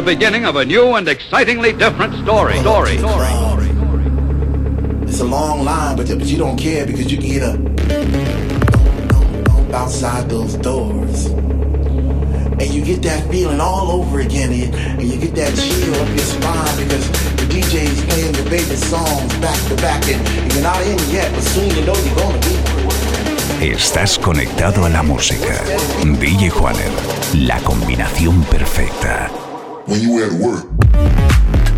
the beginning of a new and excitingly different story. Story. Story. It's a long line, but, but you don't care because you can get up outside those doors. And you get that feeling all over again, and you get that chill up your spine because the DJ is playing your favorite songs back to back, and you're not in yet, but soon you know you're gonna be. Estás conectado a la música. DJ Juanher, la combinación perfecta. When you were at work.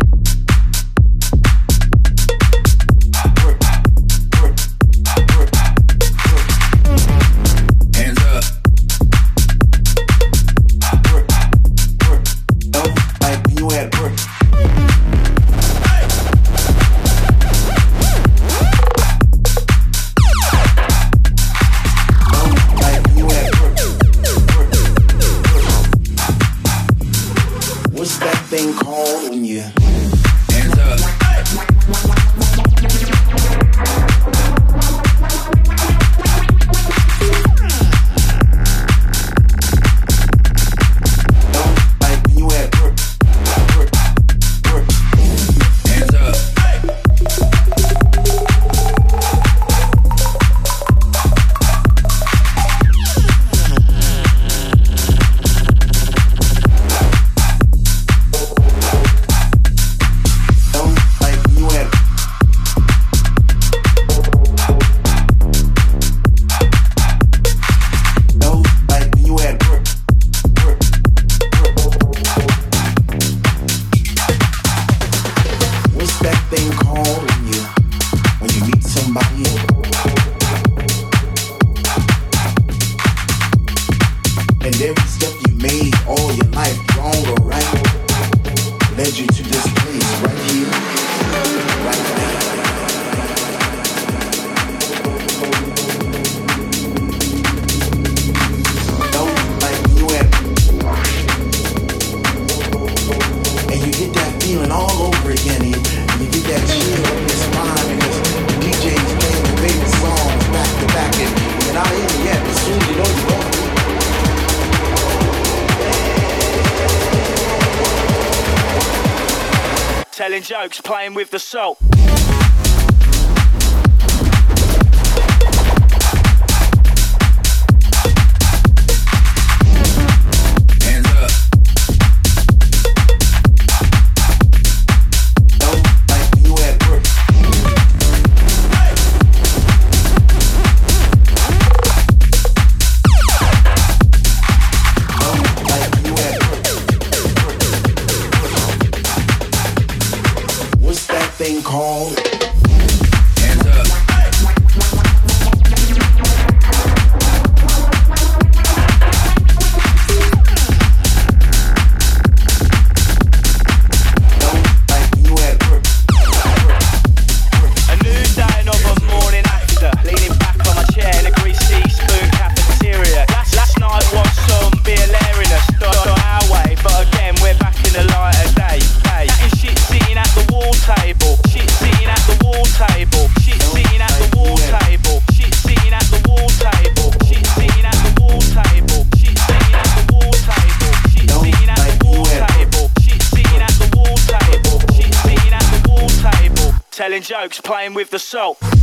With playing with the salt.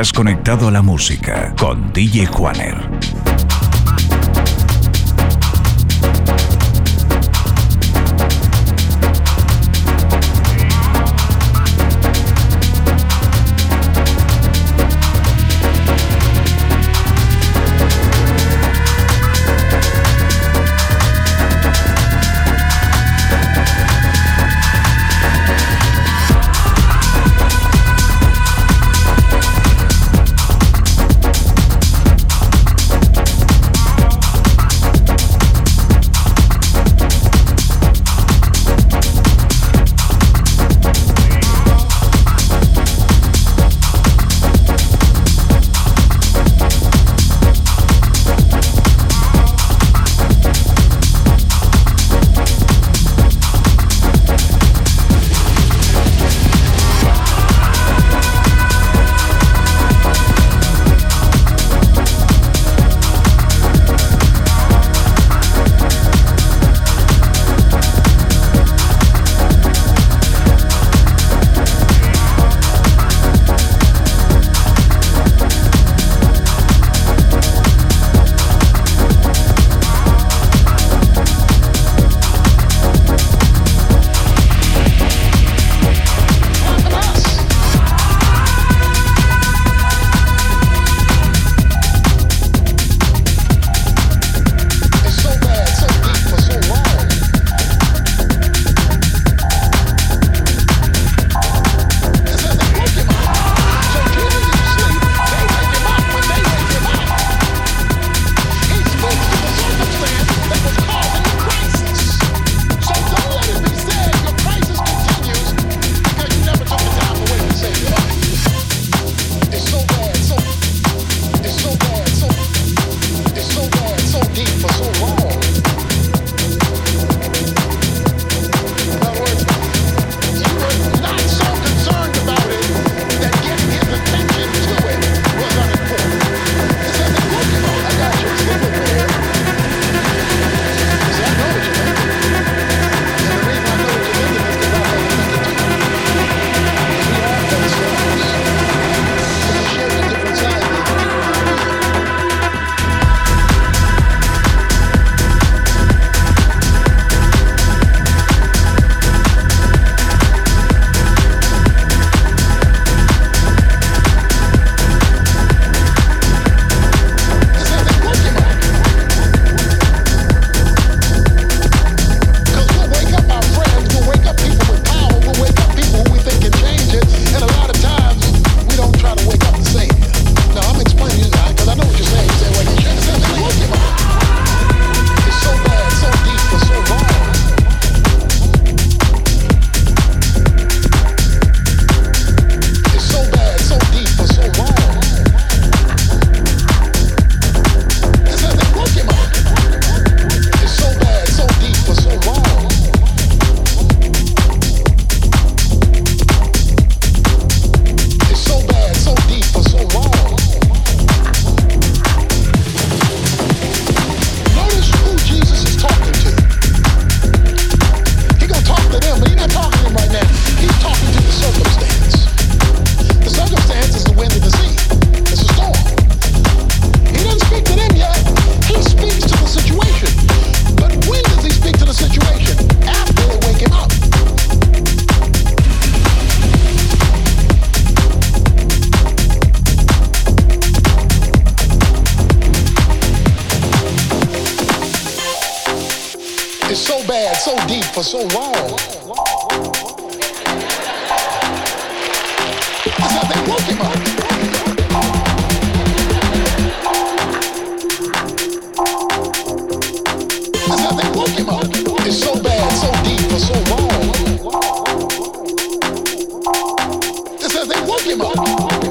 Estás conectado a la música con DJ Juaner. So bad, so deep, for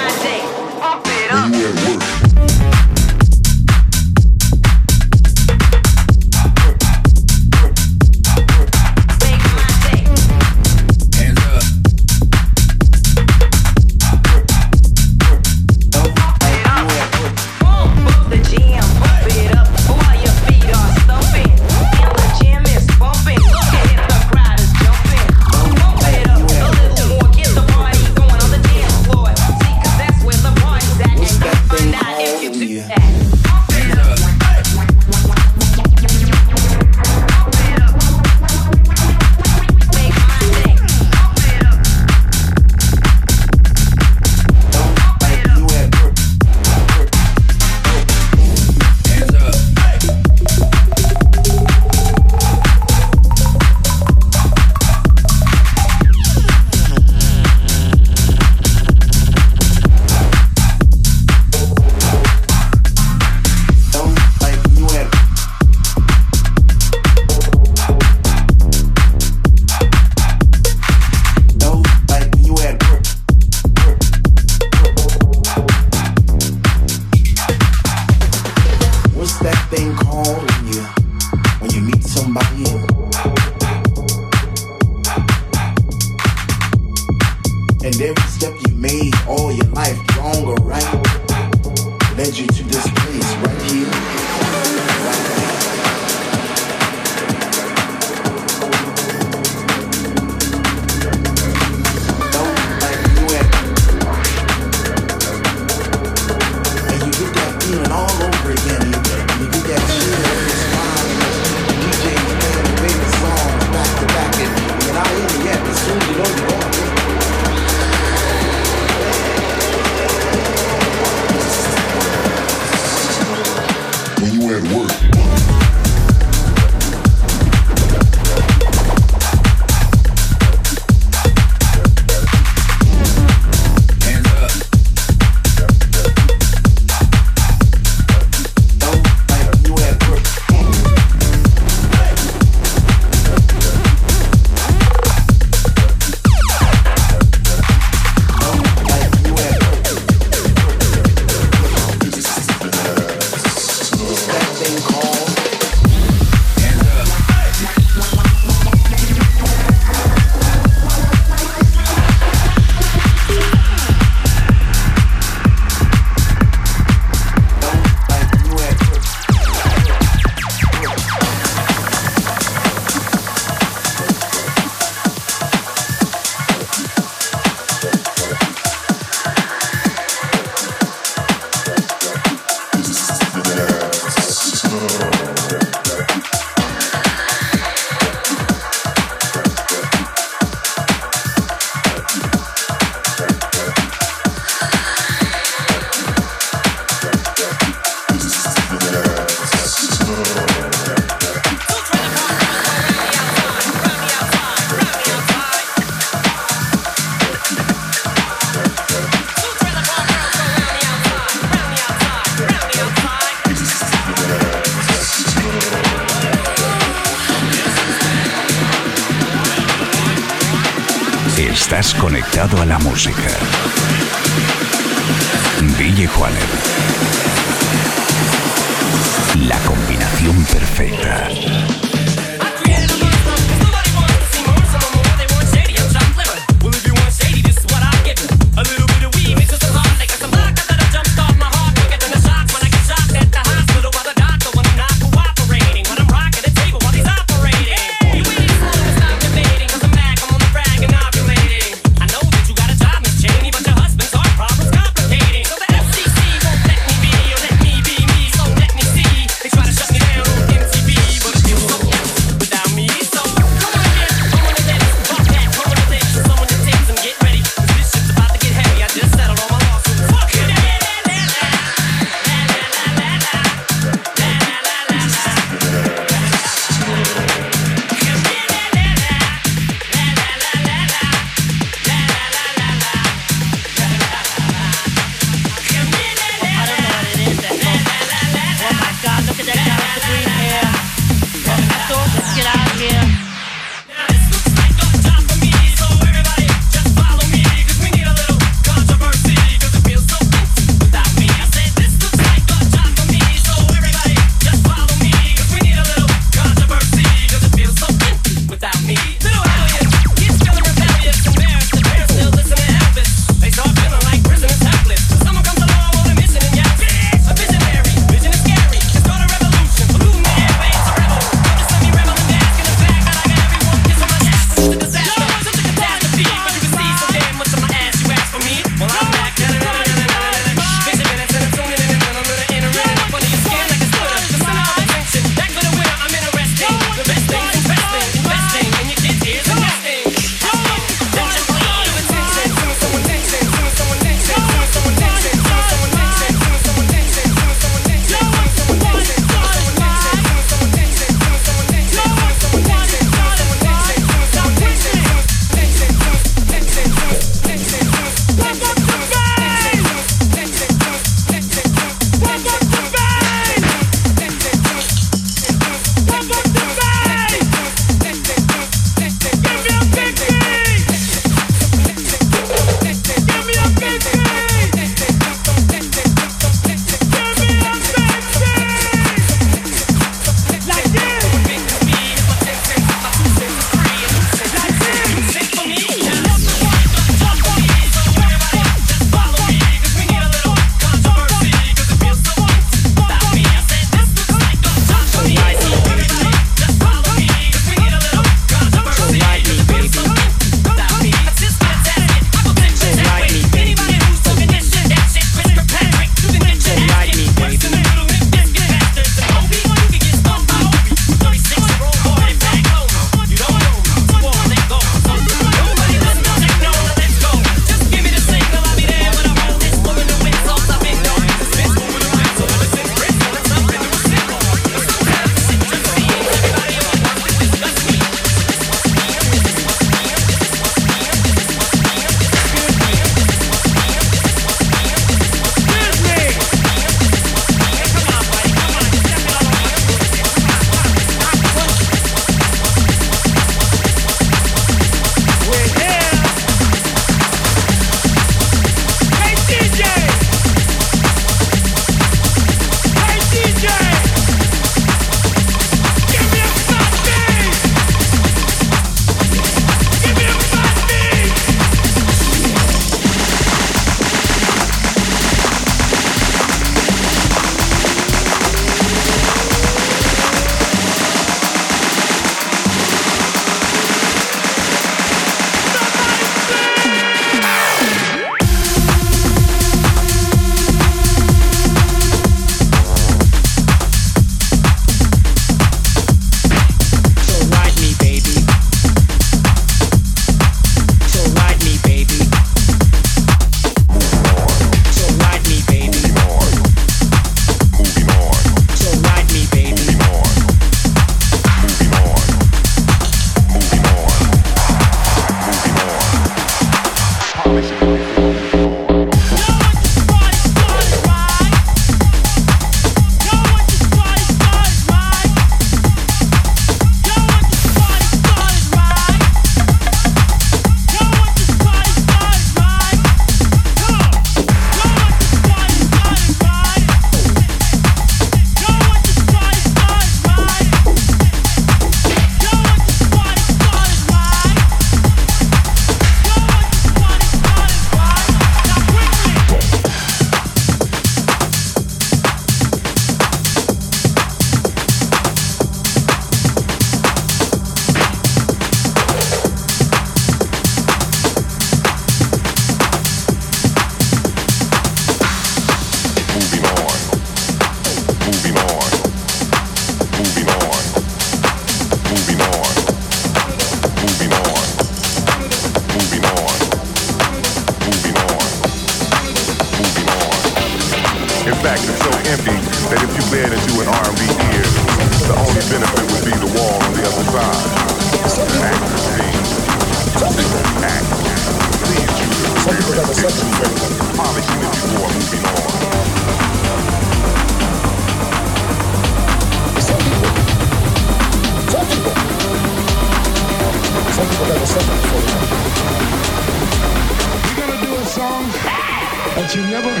you never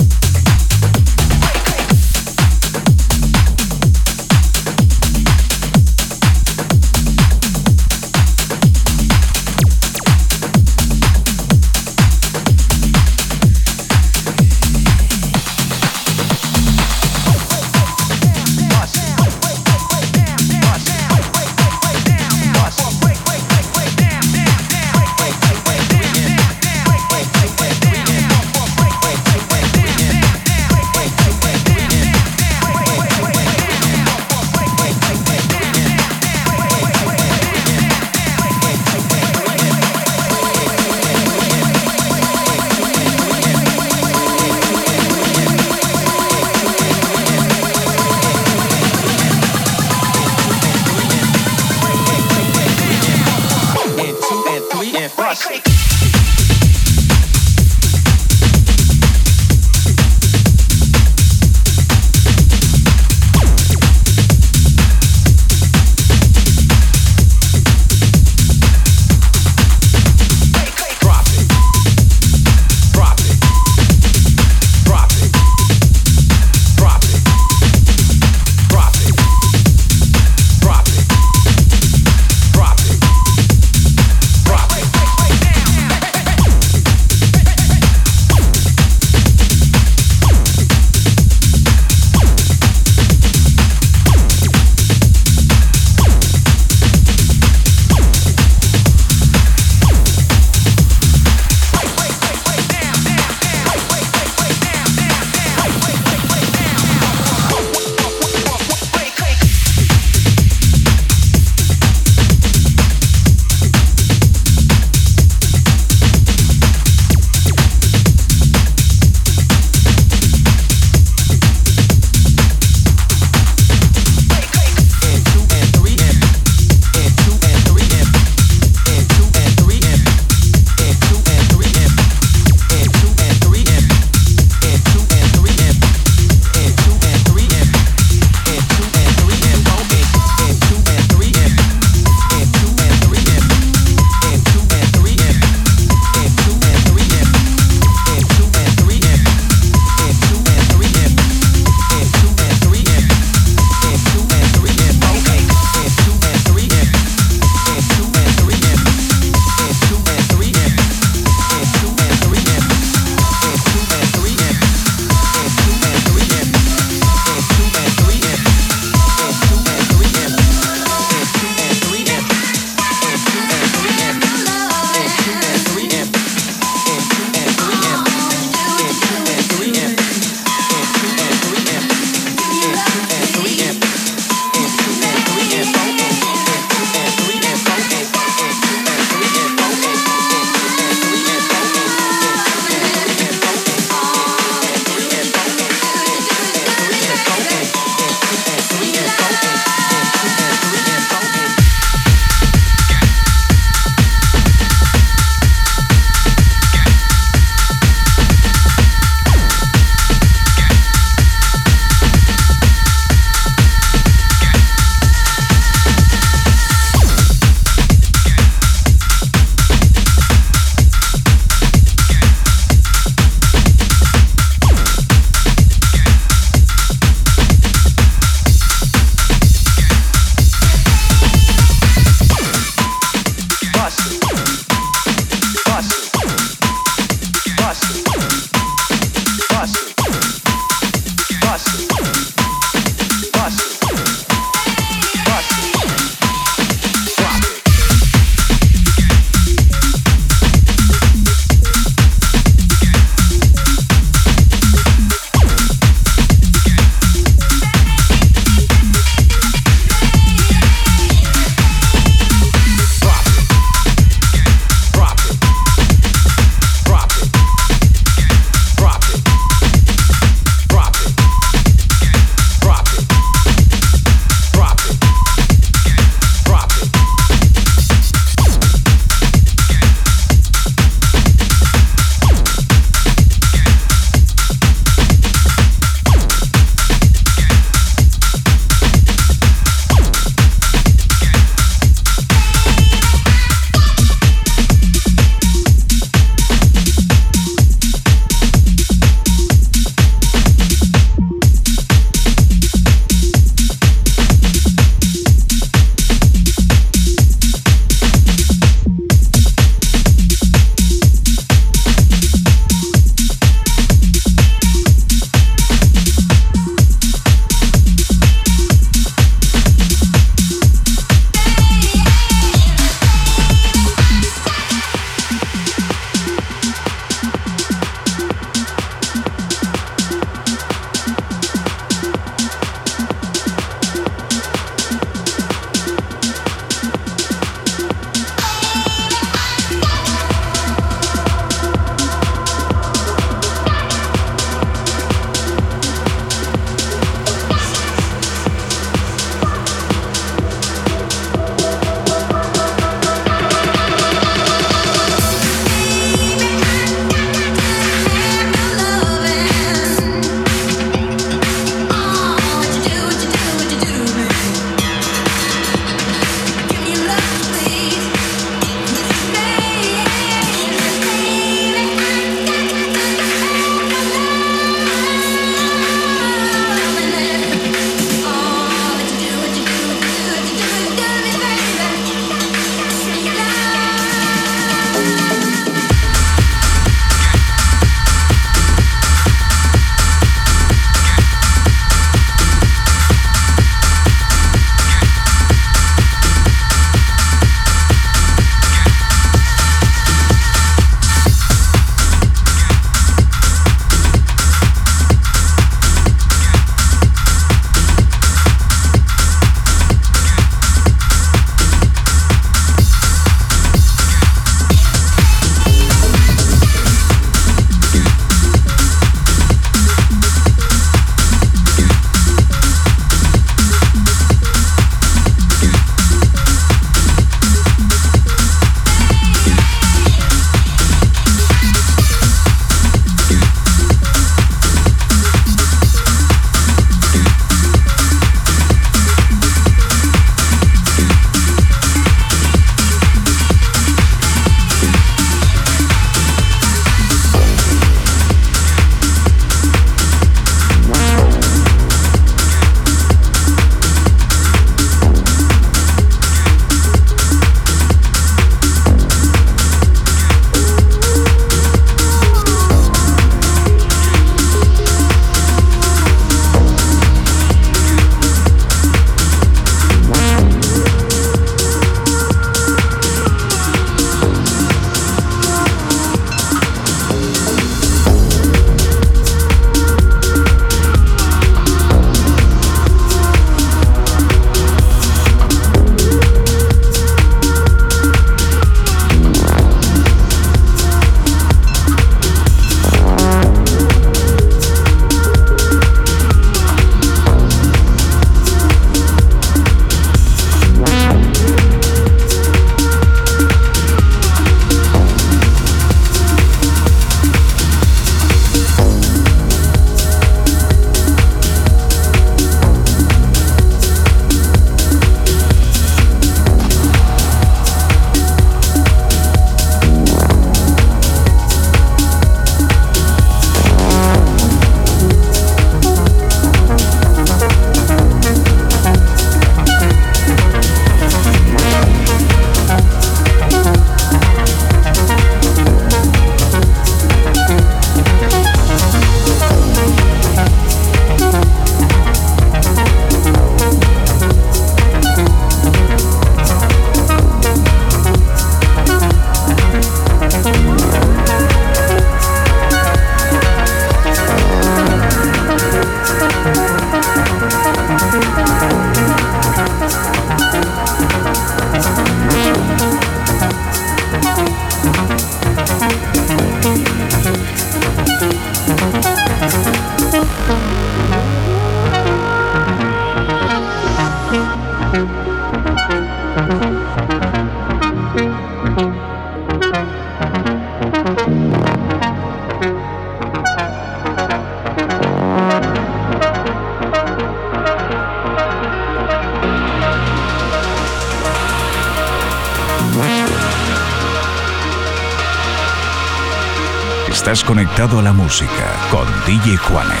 Conectado a la música con DJ Juaner.